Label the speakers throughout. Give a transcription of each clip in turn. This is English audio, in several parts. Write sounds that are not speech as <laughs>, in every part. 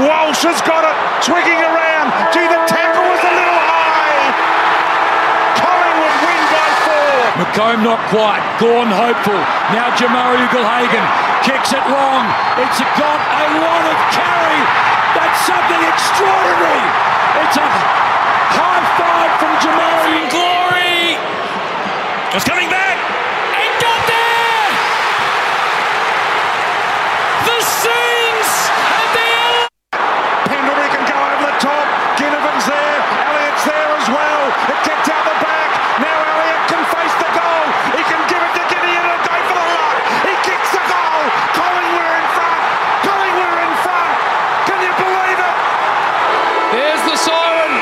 Speaker 1: Walsh has got it, twigging around. Gee, the tackle was a little high. Collingwood win by four.
Speaker 2: McComb not quite. Gorn hopeful. Now Jamarra Ugle-Hagan kicks it long. It's got a lot of carry. That's something extraordinary. It's a high five from Jamarra
Speaker 3: Glory!
Speaker 1: It's coming back.
Speaker 3: It got there! The scenes at the end!
Speaker 1: Pendlebury can go over the top. Ginnivan's there. Elliott's there as well. It kicked out the back. Now Elliott can face the goal. He can give it to Gideon and go for the lock. He kicks the goal. Collingwood are in front. Collingwood are in front. Can you believe it?
Speaker 3: There's the siren.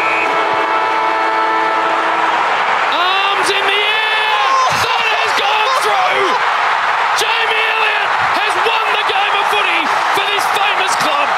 Speaker 3: Arms in the air. That has gone through. Jamie Elliott has won the game of footy for this famous club.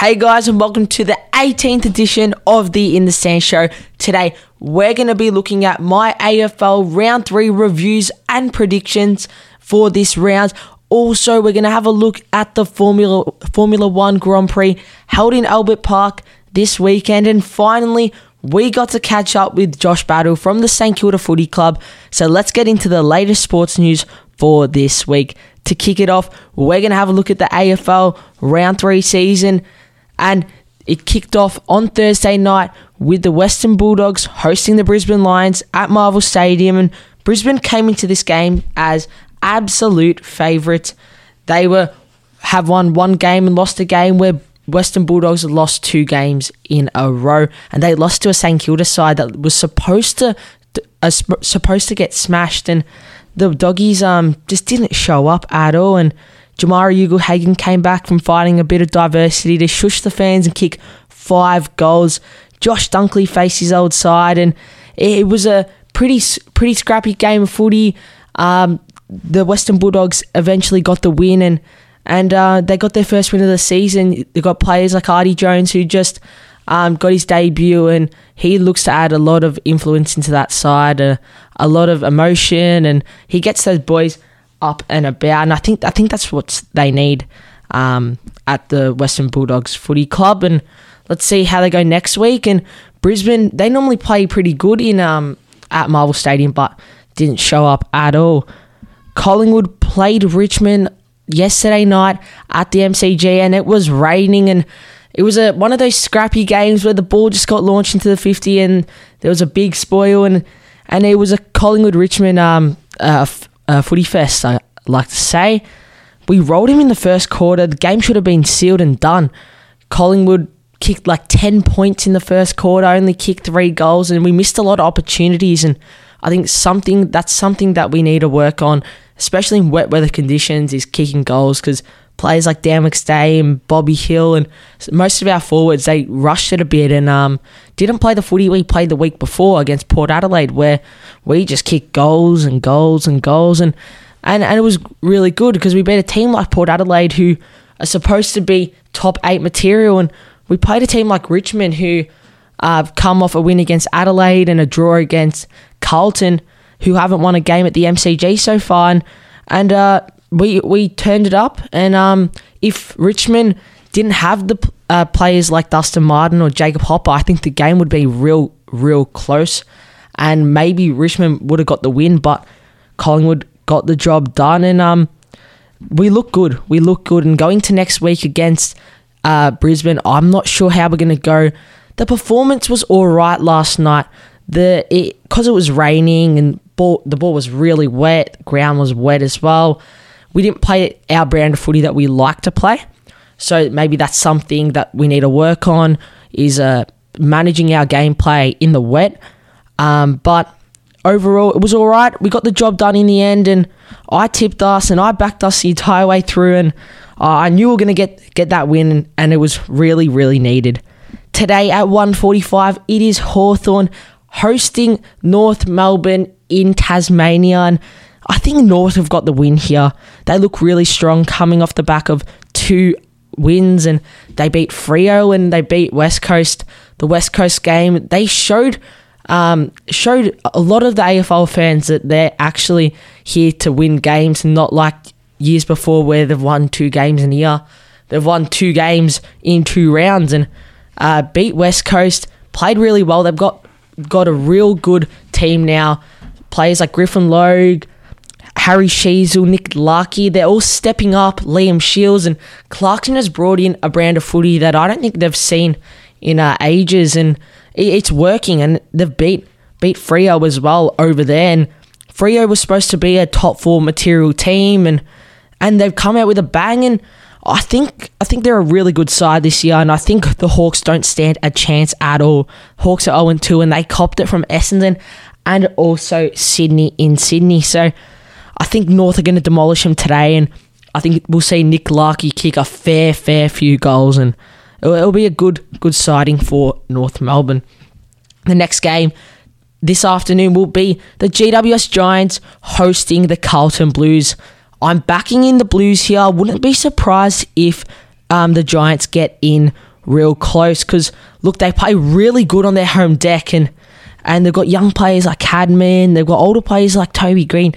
Speaker 4: Hey guys, and welcome to the 18th edition of the In the Stand Show. Today, we're going to be looking at my AFL round three reviews and predictions for this round. Also, we're going to have a look at the Formula Formula One Grand Prix held in Albert Park this weekend, and finally, we got to catch up with Josh Battle from the St Kilda Footy Club. So let's get into the latest sports news for this week. To kick it off, we're going to have a look at the AFL round three season and it kicked off on Thursday night with the Western Bulldogs hosting the Brisbane Lions at Marvel Stadium. And Brisbane came into this game as absolute favourites. They were have won one game and lost a game where Western Bulldogs lost two games in a row, and they lost to a St Kilda side that was supposed to uh, supposed to get smashed, and the doggies um just didn't show up at all, and Jamarra Ugle-Hagan came back from fighting a bit of diversity to shush the fans and kick five goals. Josh Dunkley faced his old side, and it was a pretty pretty scrappy game of footy. Um, the Western Bulldogs eventually got the win, and and uh, they got their first win of the season. They got players like Artie Jones who just um, got his debut, and he looks to add a lot of influence into that side, uh, a lot of emotion, and he gets those boys up and about. And I think I think that's what they need um, at the Western Bulldogs Footy Club. And let's see how they go next week. And Brisbane, they normally play pretty good in um, at Marvel Stadium, but didn't show up at all. Collingwood played Richmond yesterday night at the MCG, and it was raining and. It was a one of those scrappy games where the ball just got launched into the fifty, and there was a big spoil, and and it was a Collingwood Richmond um uh, uh, footy fest. I like to say, we rolled him in the first quarter. The game should have been sealed and done. Collingwood kicked like ten points in the first quarter, only kicked three goals, and we missed a lot of opportunities. And I think something that's something that we need to work on, especially in wet weather conditions, is kicking goals because players like Dan McStay and Bobby Hill and most of our forwards they rushed it a bit and um, didn't play the footy we played the week before against Port Adelaide where we just kicked goals and goals and goals and and, and it was really good because we beat a team like Port Adelaide who are supposed to be top eight material and we played a team like Richmond who uh, come off a win against Adelaide and a draw against Carlton who haven't won a game at the MCG so far and, and uh, we we turned it up, and um, if Richmond didn't have the uh, players like Dustin Martin or Jacob Hopper, I think the game would be real real close, and maybe Richmond would have got the win, but Collingwood got the job done, and um, we look good. We look good, and going to next week against uh, Brisbane, I'm not sure how we're gonna go. The performance was all right last night. The it because it was raining and ball, the ball was really wet. Ground was wet as well we didn't play our brand of footy that we like to play. So maybe that's something that we need to work on is uh, managing our gameplay in the wet. Um, but overall, it was all right. We got the job done in the end, and I tipped us and I backed us the entire way through, and uh, I knew we were going to get get that win, and it was really really needed. Today at 1:45, it is Hawthorn hosting North Melbourne in Tasmania, and I think North have got the win here. They look really strong coming off the back of two wins and they beat Freo and they beat West Coast. The West Coast game, they showed um, showed a lot of the AFL fans that they're actually here to win games not like years before where they've won two games in a year. they've won two games in two rounds and uh, beat West Coast. Played really well. They've got got a real good team now. Players like Griffin Logue, Harry Sheezel, Nick Larkey, they're all stepping up. Liam Shields and Clarkson has brought in a brand of footy that I don't think they've seen in uh, ages, and it's working. And they've beat beat Freo as well over there. And Freo was supposed to be a top four material team, and and they've come out with a bang. And I think I think they're a really good side this year, and I think the Hawks don't stand a chance at all. Hawks are 0 2, and they copped it from Essendon and also Sydney in Sydney. So I think North are going to demolish him today, and I think we'll see Nick Larkey kick a fair, fair few goals, and it'll, it'll be a good, good sighting for North Melbourne. The next game this afternoon will be the GWS Giants hosting the Carlton Blues. I'm backing in the Blues here. I wouldn't be surprised if um, the Giants get in real close because look, they play really good on their home deck and and they've got young players like Cadman, they've got older players like Toby Greene.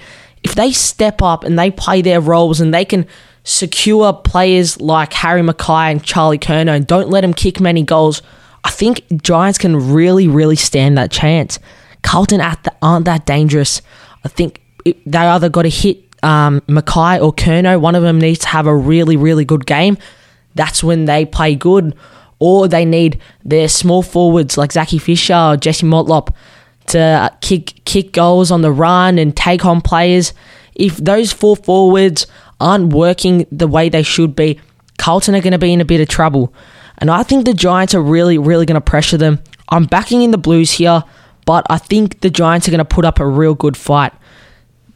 Speaker 4: If they step up and they play their roles and they can secure players like Harry McKay and Charlie Curnow and don't let them kick many goals, I think Giants can really, really stand that chance. Carlton aren't that dangerous. I think they either got to hit um, McKay or Curnow. One of them needs to have a really, really good game. That's when they play good. Or they need their small forwards like Zachy Fisher or Jesse Motlop to kick kick goals on the run and take on players. If those four forwards aren't working the way they should be, Carlton are going to be in a bit of trouble. And I think the Giants are really, really going to pressure them. I'm backing in the Blues here but I think the Giants are going to put up a real good fight.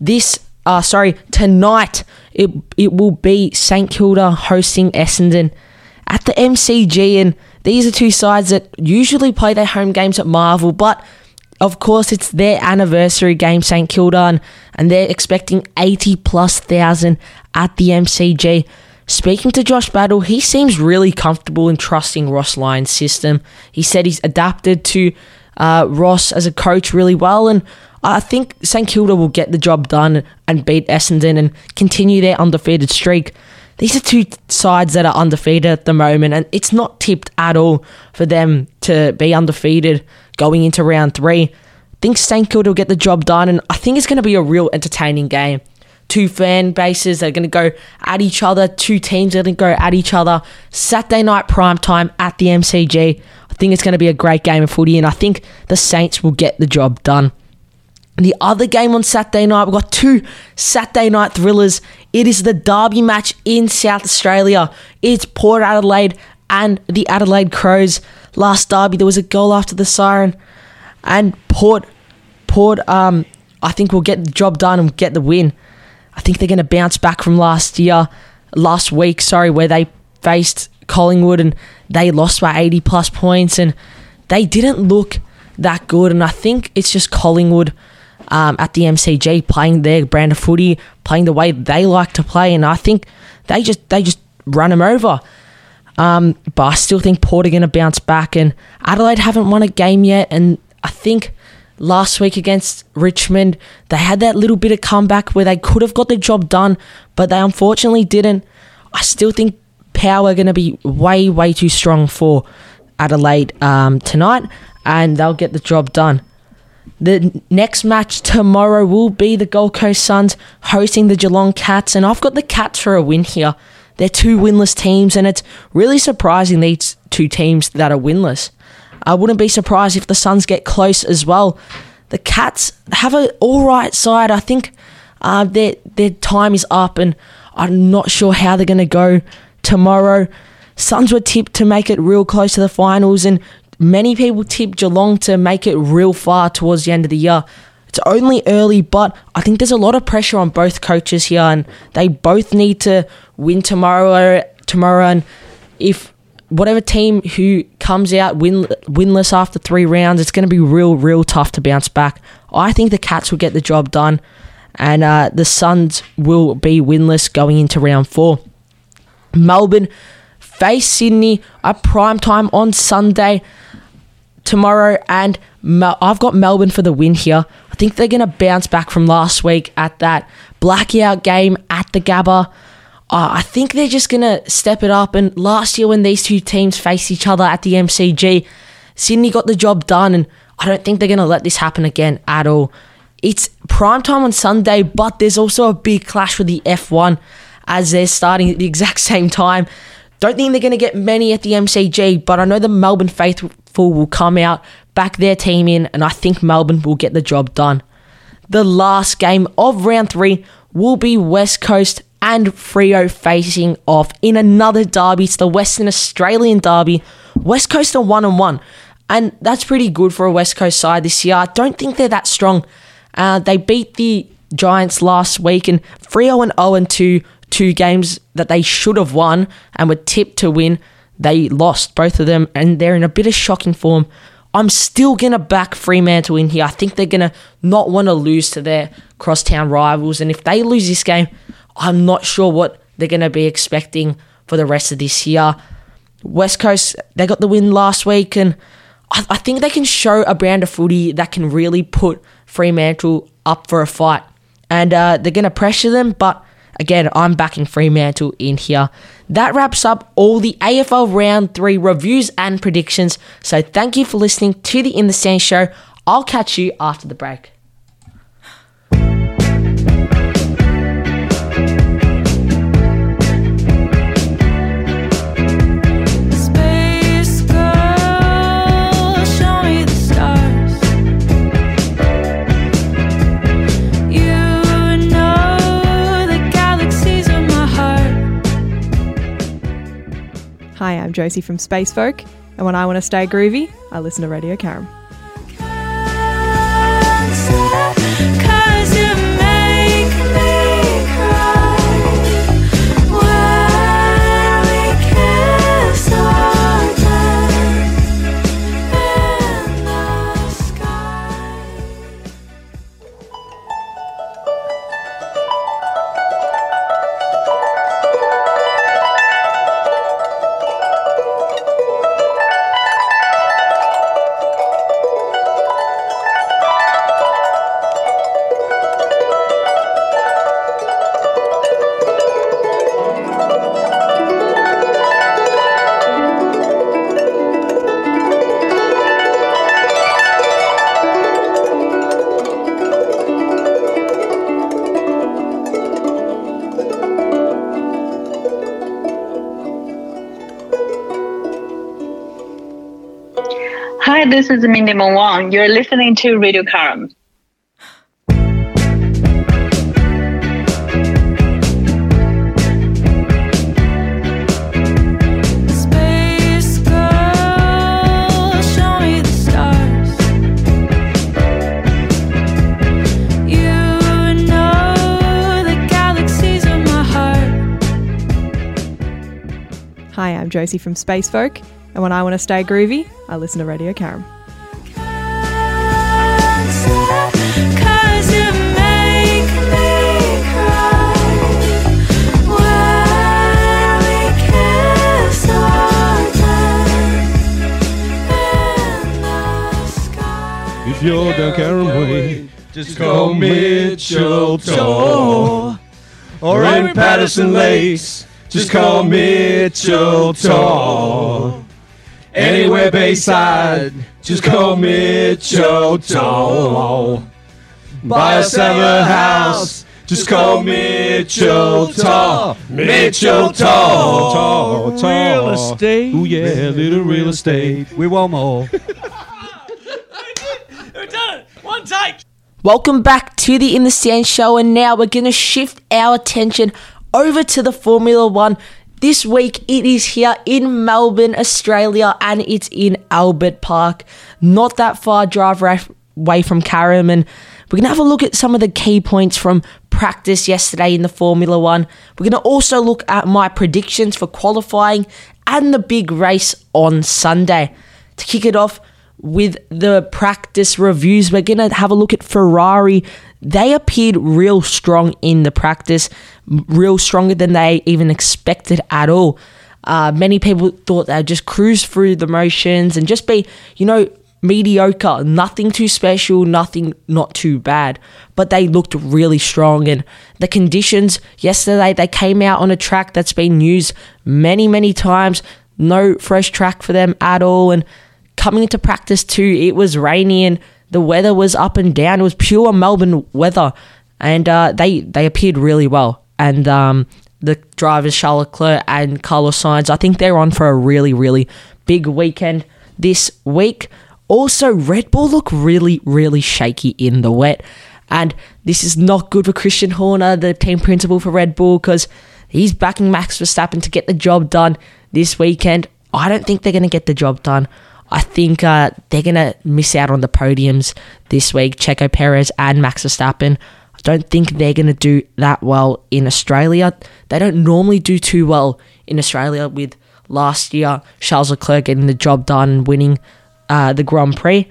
Speaker 4: This, uh, sorry, tonight it it will be St Kilda hosting Essendon at the MCG, and these are two sides that usually play their home games at Marvel, but of course it's their anniversary game, St Kilda, and, they're expecting eighty plus thousand at the MCG. Speaking to Josh Battle, he seems really comfortable in trusting Ross Lyon's system. He said he's adapted to uh, Ross as a coach really well, and I think St Kilda will get the job done and beat Essendon and continue their undefeated streak. These are two sides that are undefeated at the moment, and it's not tipped at all for them to be undefeated going into round three. I think St Kilda will get the job done, and I think it's going to be a real entertaining game. Two fan bases are going to go at each other. Two teams are going to go at each other. Saturday night prime time at the MCG I think it's going to be a great game of footy, and I think the Saints will get the job done. The other game on Saturday night, we've got two Saturday night thrillers. It is the derby match in South Australia. It's Port Adelaide and the Adelaide Crows. Last derby, there was a goal after the siren, and Port, Port, um, I think we'll get the job done and get the win. I think they're going to bounce back from last year, last week, sorry, where they faced Collingwood and they lost by 80 plus points and they didn't look that good. And I think it's just Collingwood um, at the MCG playing their brand of footy, playing the way they like to play. And I think they just they just run them over. Um, but I still think Port are going to bounce back. And Adelaide haven't won a game yet. And I think last week against Richmond, they had that little bit of comeback where they could have got the job done, but they unfortunately didn't. I still think power are going to be way, way too strong for Adelaide um, tonight, and they'll get the job done. The next match tomorrow will be the Gold Coast Suns hosting the Geelong Cats, and I've got the Cats for a win here. They're two winless teams, and it's really surprising these two teams that are winless. I wouldn't be surprised if the Suns get close as well. The Cats have an all right side. I think uh, their their time is up, and I'm not sure how they're going to go tomorrow. Suns were tipped to make it real close to the finals, and many people tipped Geelong to make it real far towards the end of the year. It's only early, but I think there's a lot of pressure on both coaches here, and they both need to win tomorrow. Tomorrow, and if whatever team who comes out win, winless after three rounds, it's going to be real, real tough to bounce back. I think the Cats will get the job done, and uh, the Suns will be winless going into round four. Melbourne face Sydney at prime time on Sunday tomorrow, and Mel- I've got Melbourne for the win here. I think they're going to bounce back from last week at that blackout game at the Gabba. Uh, I think they're just going to step it up. And last year, when these two teams faced each other at the MCG, Sydney got the job done. And I don't think they're going to let this happen again at all. It's prime time on Sunday, but there's also a big clash with the F1 as they're starting at the exact <laughs> same time. Don't think they're going to get many at the MCG, but I know the Melbourne faithful will come out, back their team in, and I think Melbourne will get the job done. The last game of round three will be West Coast and Freo facing off in another derby. It's the Western Australian derby. West Coast are one and one, and that's pretty good for a West Coast side this year. I don't think they're that strong. Uh, they beat the Giants last week, and Freo and 0 and 2 two games that they should have won and were tipped to win. They lost both of them, and they're in a bit of shocking form. I'm still going to back Fremantle in here. I think they're going to not want to lose to their crosstown rivals. And if they lose this game, I'm not sure what they're going to be expecting for the rest of this year. West Coast, they got the win last week, and I, I think they can show a brand of footy that can really put Fremantle up for a fight. And uh, they're going to pressure them, but Again, I'm backing Fremantle in here. That wraps up all the AFL round three reviews and predictions. So thank you for listening to the In the Stand show. I'll catch you after the break.
Speaker 5: Hi, I'm Josie from Space Folk, and when I want to stay groovy, I listen to Radio Caram.
Speaker 6: this is Mindy Wang. You're listening to Radio Caram.
Speaker 5: Hi, I'm Josie from Space Folk, and when I want to stay groovy, I listen to Radio Caram.
Speaker 7: If you're down Caram Way, just call Mitchell Tor. Or in Patterson Lakes, just call Mitchell Tor. Anywhere Bayside, just call Mitchell Tor. Buy a summer house, just call Mitchell Tor. Mitchell Tor.
Speaker 2: Real estate.
Speaker 7: Ooh yeah, little real estate. We want more. <laughs> We're done. One take.
Speaker 4: Welcome back to the In the Stand show, and now we're going to shift our attention over to the Formula One. This week it is here in Melbourne, Australia, and it's in Albert Park. Not that far drive away from Caram, and we're going to have a look at some of the key points from practice yesterday in the Formula One. We're going to also look at my predictions for qualifying and the big race on Sunday. To kick it off, with the practice reviews. We're going to have a look at Ferrari. They appeared real strong in the practice, real stronger than they even expected at all. Uh, many people thought they'd just cruise through the motions and just be, you know,
Speaker 8: mediocre, nothing too special, nothing not too bad, but they looked really strong. And the conditions yesterday, they came out on a track that's been used many, many times. No fresh track for them at all. And coming into practice too, it was rainy and the weather was up and down. It was pure Melbourne weather, and uh, they they appeared really well. And um, the drivers Charles Leclerc and Carlos Sainz, I think they're on for a really really big weekend this week. Also, Red Bull look really really shaky in the wet, and this is not good for Christian Horner, the team principal for Red Bull, because he's backing Max Verstappen to get the job done this weekend. I don't think they're going to get the job done. I think uh, they're going to miss out on the podiums this week. Checo Perez and Max Verstappen. I don't think they're going to do that well in Australia. They don't normally do too well in Australia with last year Charles Leclerc getting the job done and winning uh, the Grand Prix.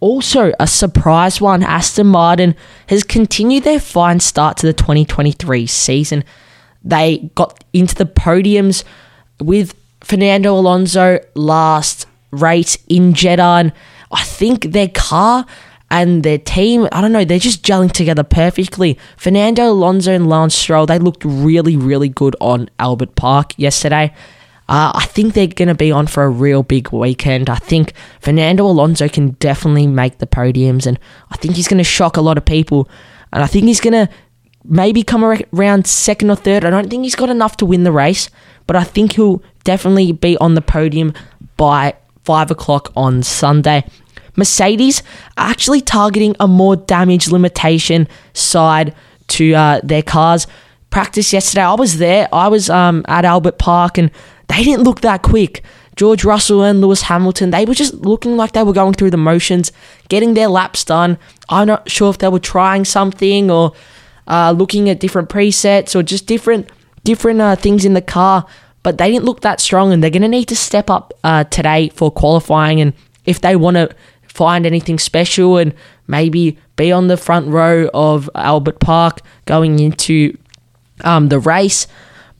Speaker 8: Also, a surprise one Aston Martin has continued their fine start to the 2023 season. They got into the podiums with Fernando Alonso last race in Jeddah. And I think their car and their team, I don't know, they're just gelling together perfectly. Fernando Alonso and Lance Stroll, they looked really, really good on Albert Park yesterday. Uh, I think they're going to be on for a real big weekend. I think Fernando Alonso can definitely make the podiums, and I think he's going to shock a lot of people. And I think he's going to maybe come around second or third. I don't think he's got enough to win the race, but I think he'll definitely be on the podium by 5 o'clock on Sunday. Mercedes are actually targeting a more damage limitation side to uh, their cars. Practice yesterday, I was there. I was um, at Albert Park, and they didn't look that quick. George Russell and Lewis Hamilton, they were just looking like they were going through the motions, getting their laps done. I'm not sure if they were trying something or uh, looking at different presets or just different different uh, things in the car but they didn't look that strong, and they're going to need to step up uh, today for qualifying. And if they want to find anything special and maybe be on the front row of Albert Park going into um, the race,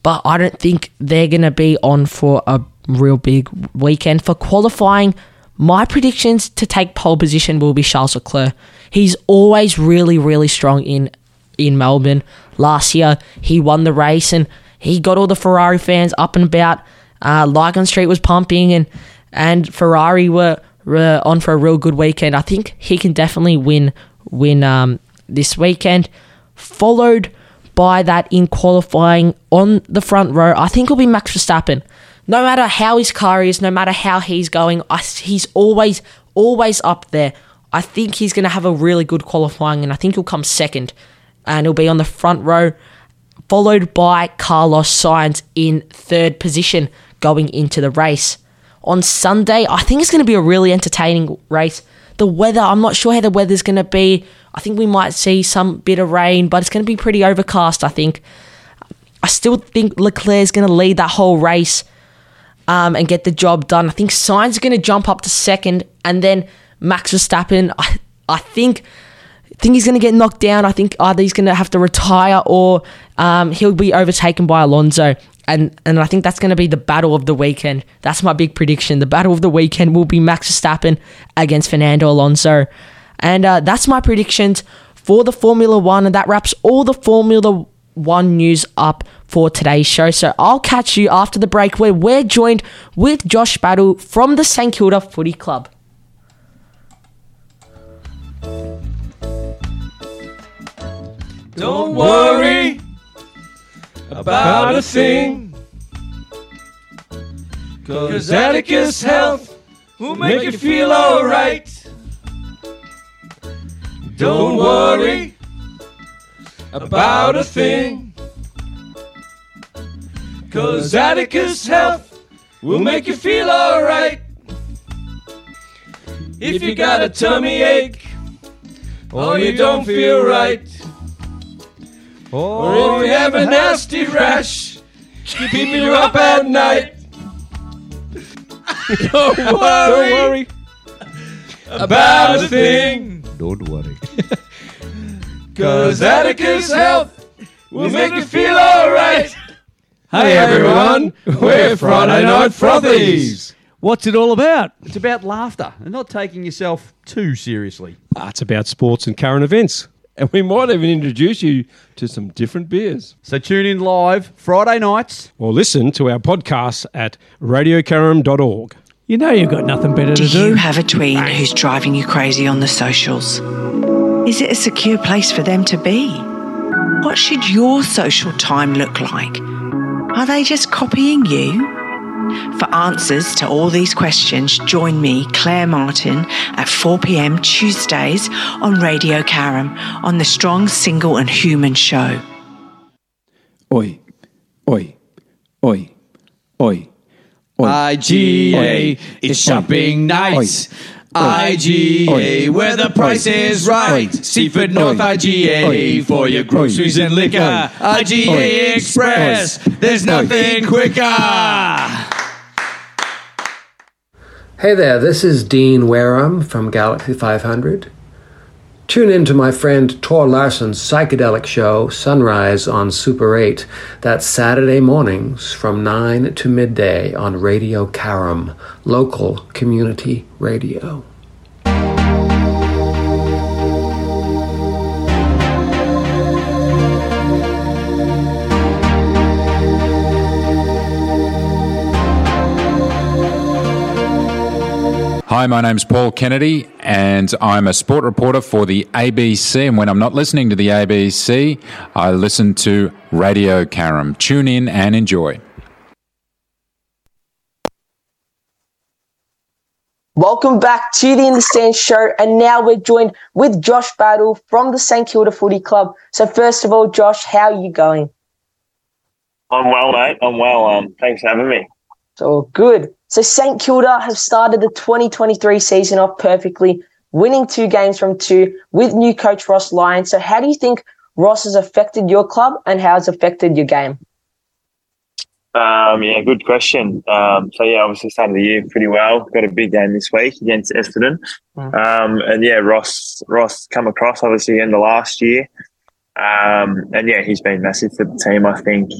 Speaker 8: but I don't think they're going to be on for a real big weekend for qualifying. My predictions to take pole position will be Charles Leclerc. He's always really, really strong in in Melbourne. Last year, he won the race and he got all the Ferrari fans up and about. Uh, Lygon Street was pumping, and and Ferrari were, were on for a real good weekend. I think he can definitely win win um, this weekend. Followed by that in qualifying on the front row, I think it'll be Max Verstappen. No matter how his car is, no matter how he's going, I, he's always always up there. I think he's going to have a really good qualifying, and I think he'll come second, and he'll be on the front row followed by Carlos Sainz in third position going into the race. On Sunday, I think it's going to be a really entertaining race. The weather, I'm not sure how the weather's going to be. I think we might see some bit of rain, but it's going to be pretty overcast, I think. I still think Leclerc's going to lead that whole race um, and get the job done. I think Sainz is going to jump up to second, and then Max Verstappen, I, I think think he's going to get knocked down. I think either he's going to have to retire or um, he'll be overtaken by Alonso. And, and I think that's going to be the battle of the weekend. That's my big prediction. The battle of the weekend will be Max Verstappen against Fernando Alonso. And uh, that's my predictions for the Formula One. And that wraps all the Formula One news up for today's show. So I'll catch you after the break where we're joined with Josh Battle from the St Kilda Footy Club.
Speaker 7: Don't worry about a thing. Cause Atticus Health will make you feel alright. Don't worry about a thing. Cause Atticus Health will make you feel alright. If you got a tummy ache or you don't feel right. Or if you have a nasty rash, keeping you up at night. <laughs> Don't worry, Don't worry about a thing.
Speaker 9: Don't worry. <laughs>
Speaker 7: Cause Atticus Health will make you feel alright. Hi everyone, we're Friday Night Frothies.
Speaker 10: What's it all about? It's about laughter and not taking yourself too seriously.
Speaker 11: Ah, it's about sports and current events. And we might even introduce you to some different beers.
Speaker 10: So tune in live Friday nights.
Speaker 11: Or listen to our podcasts at radiocaram.org.
Speaker 12: You know you've got nothing better
Speaker 13: Do
Speaker 12: to do. do.
Speaker 13: you have a tween who's driving you crazy on the socials? Is it a secure place for them to be? What should your social time look like? Are they just copying you? For answers to all these questions, join me, Claire Martin, at 4 pm Tuesdays on Radio Caram on the Strong, Single and Human Show.
Speaker 11: Oi, oi, oi, oi.
Speaker 7: IGA, it's shopping nights. IGA, where the price is right. Seaford North IGA for your groceries and liquor. IGA Express, there's nothing quicker.
Speaker 14: Hey there, this is Dean Wareham from Galaxie 500. Tune in to my friend Tor Larson's psychedelic show, Sunrise on Super 8. That's Saturday mornings from 9 to midday on Radio Caram, local community radio.
Speaker 15: Hi, my name's Paul Kennedy, and I'm a sport reporter for the ABC. And when I'm not listening to the ABC, I listen to Radio Caram. Tune in and enjoy.
Speaker 4: Welcome back to the In the Stand show, and now we're joined with Josh Battle from the St Kilda Footy Club. So, first of all, Josh, how are you going?
Speaker 16: I'm well, mate. I'm well. Um, thanks for having me.
Speaker 4: So good. So St Kilda have started the 2023 season off perfectly, winning two games from two with new coach Ross Lyon. So how do you think Ross has affected your club and how it's affected your game?
Speaker 16: Um, yeah, good question. Um, so yeah, obviously started the year pretty well. Got a big game this week against Essendon, um, and yeah, Ross Ross come across obviously in the last year, um, and yeah, he's been massive for the team. I think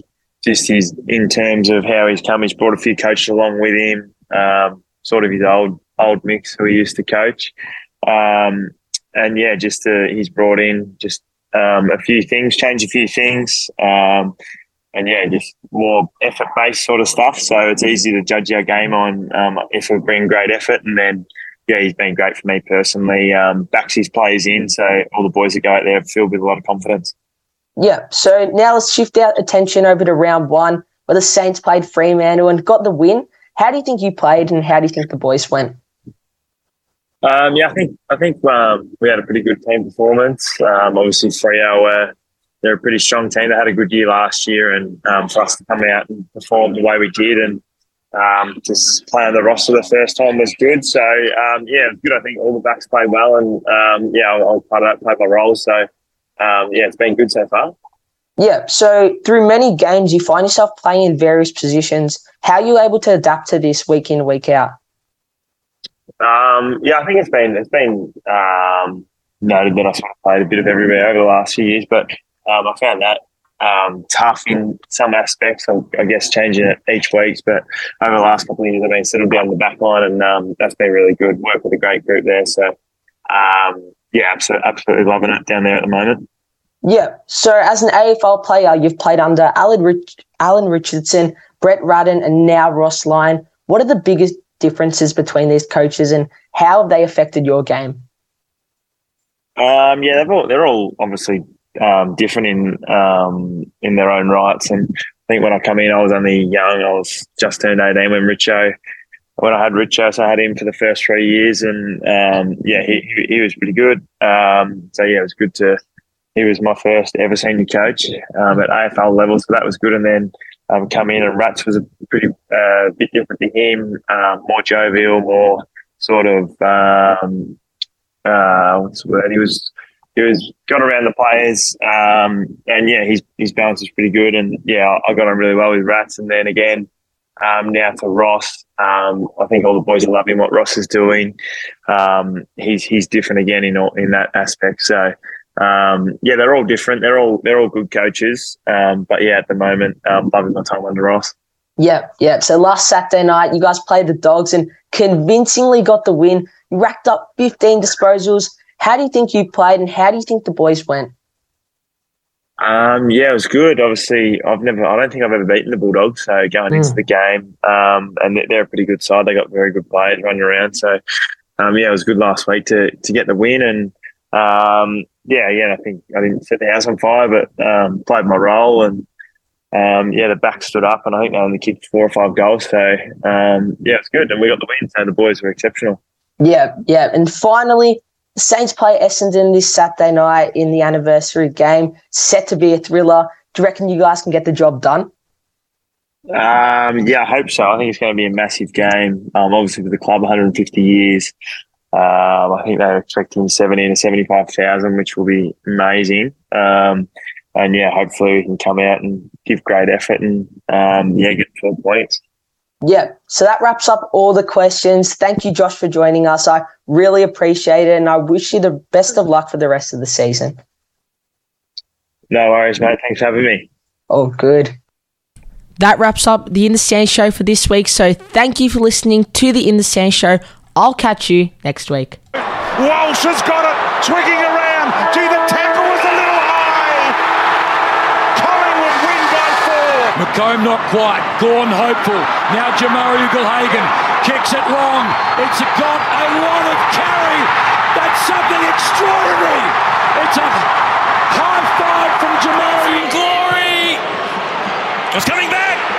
Speaker 16: just his in terms of how he's come, he's brought a few coaches along with him. Um, sort of his old old mix who he used to coach, um, and yeah, just uh, he's brought in just um, a few things, changed a few things. Um, and yeah, just more effort based sort of stuff. So it's easy to judge our game on um, if we bring great effort. And then, yeah, he's been great for me personally. Um, backs his players in, so all the boys that go out there filled with a lot of confidence.
Speaker 4: Yeah. So now let's shift our attention over to round one, where the Saints played Fremantle and got the win. How do you think you played, and how do you think the boys went?
Speaker 16: Um, yeah, I think I think um, we had a pretty good team performance. Um, obviously, Freo were they're a pretty strong team. They had a good year last year, and um, for us to come out and perform the way we did, and um, just play on the roster the first time was good. So um, yeah, good. I think all the backs played well, and um, yeah, I'll, I'll play, play my role. So um, yeah, it's been good so far.
Speaker 4: Yeah. So through many games, you find yourself playing in various positions. How are you able to adapt to this week in, week out?
Speaker 16: Um, yeah, I think it's been it's been um, noted that I sort of played a bit of everywhere over the last few years, but um, I found that um, tough in some aspects. I, I guess changing it each week, but over the last couple of years, I've been settled down the back line, and um, that's been really good. Work with a great group there, so um, yeah, absolutely, absolutely loving it down there at the moment.
Speaker 4: Yeah. So as an AFL player, you've played under Alan, Rich- Alan Richardson, Brett Ratten, and now Ross Lyon. What are the biggest differences between these coaches, and how have they affected your game?
Speaker 16: Um, yeah, they're all, they're all obviously um, different in um, in their own rights. And I think when I come in, I was only young. I was just turned eighteen when Richo. When I had Rich so I had him for the first three years, and um, yeah, he, he was pretty good. Um, so yeah, it was good to. He was my first ever senior coach um, at AFL level, so that was good. And then um, come in, and Rats was a pretty uh, bit different to him, um, more jovial, more sort of um, uh, what's the word? He was he was got around the players, um, and yeah, his his balance was pretty good, and yeah, I got on really well with Rats, and then again. Um, now to Ross, um, I think all the boys are loving what Ross is doing. Um, he's he's different again in all, in that aspect. So um, yeah, they're all different. They're all they're all good coaches. Um, but yeah, at the moment, um, loving my time under Ross.
Speaker 4: Yep, yep. So last Saturday night, you guys played the Dogs and convincingly got the win. You racked up 15 disposals. How do you think you played and how do you think the boys went?
Speaker 16: Um, yeah, it was good. Obviously, I've never, I don't think I've ever beaten the Bulldogs. So going into
Speaker 4: Mm.
Speaker 16: the game, um, and they're- they're a pretty good side. They got very good players running around. So, um, yeah, it was good last week to to get the win. And um, yeah, yeah, I think I didn't set the house on fire, but um, played my role. And um, yeah, the back stood up, and I think they only kicked four or five goals. So um, yeah, it's good, and we got the win. So the boys were exceptional.
Speaker 4: Yeah, yeah. And finally, the Saints play Essendon this Saturday night in the anniversary game, set to be a thriller. Do you reckon you guys can get the job done?
Speaker 16: Um, yeah, I hope so. I think it's going to be a massive game. Um, obviously, for the club, 150 years. Um, I think they're expecting 70 to 75,000, which will be amazing. Um, and yeah, hopefully we can come out and give great effort and um, yeah, get 12 points.
Speaker 4: Yeah. So that wraps up all the questions. Thank you, Josh, for joining us. I really appreciate it, and I wish you the best of luck for the rest of the season.
Speaker 16: No worries, mate. Thanks for having me.
Speaker 4: Oh, good. That wraps up the In the Stand show for this week. So thank you for listening to the In the Stand show. I'll catch you next week.
Speaker 1: Walsh has got it, swigging around. Gee, the tackle was a little high. Collingwood win by
Speaker 2: Macomb not quite. Gorn hopeful. Now Jamarra Ugle-Hagan kicks it long. It's got a lot of carry. That's something extraordinary. It's a high five from Jamarra.
Speaker 3: Glory! It's coming back.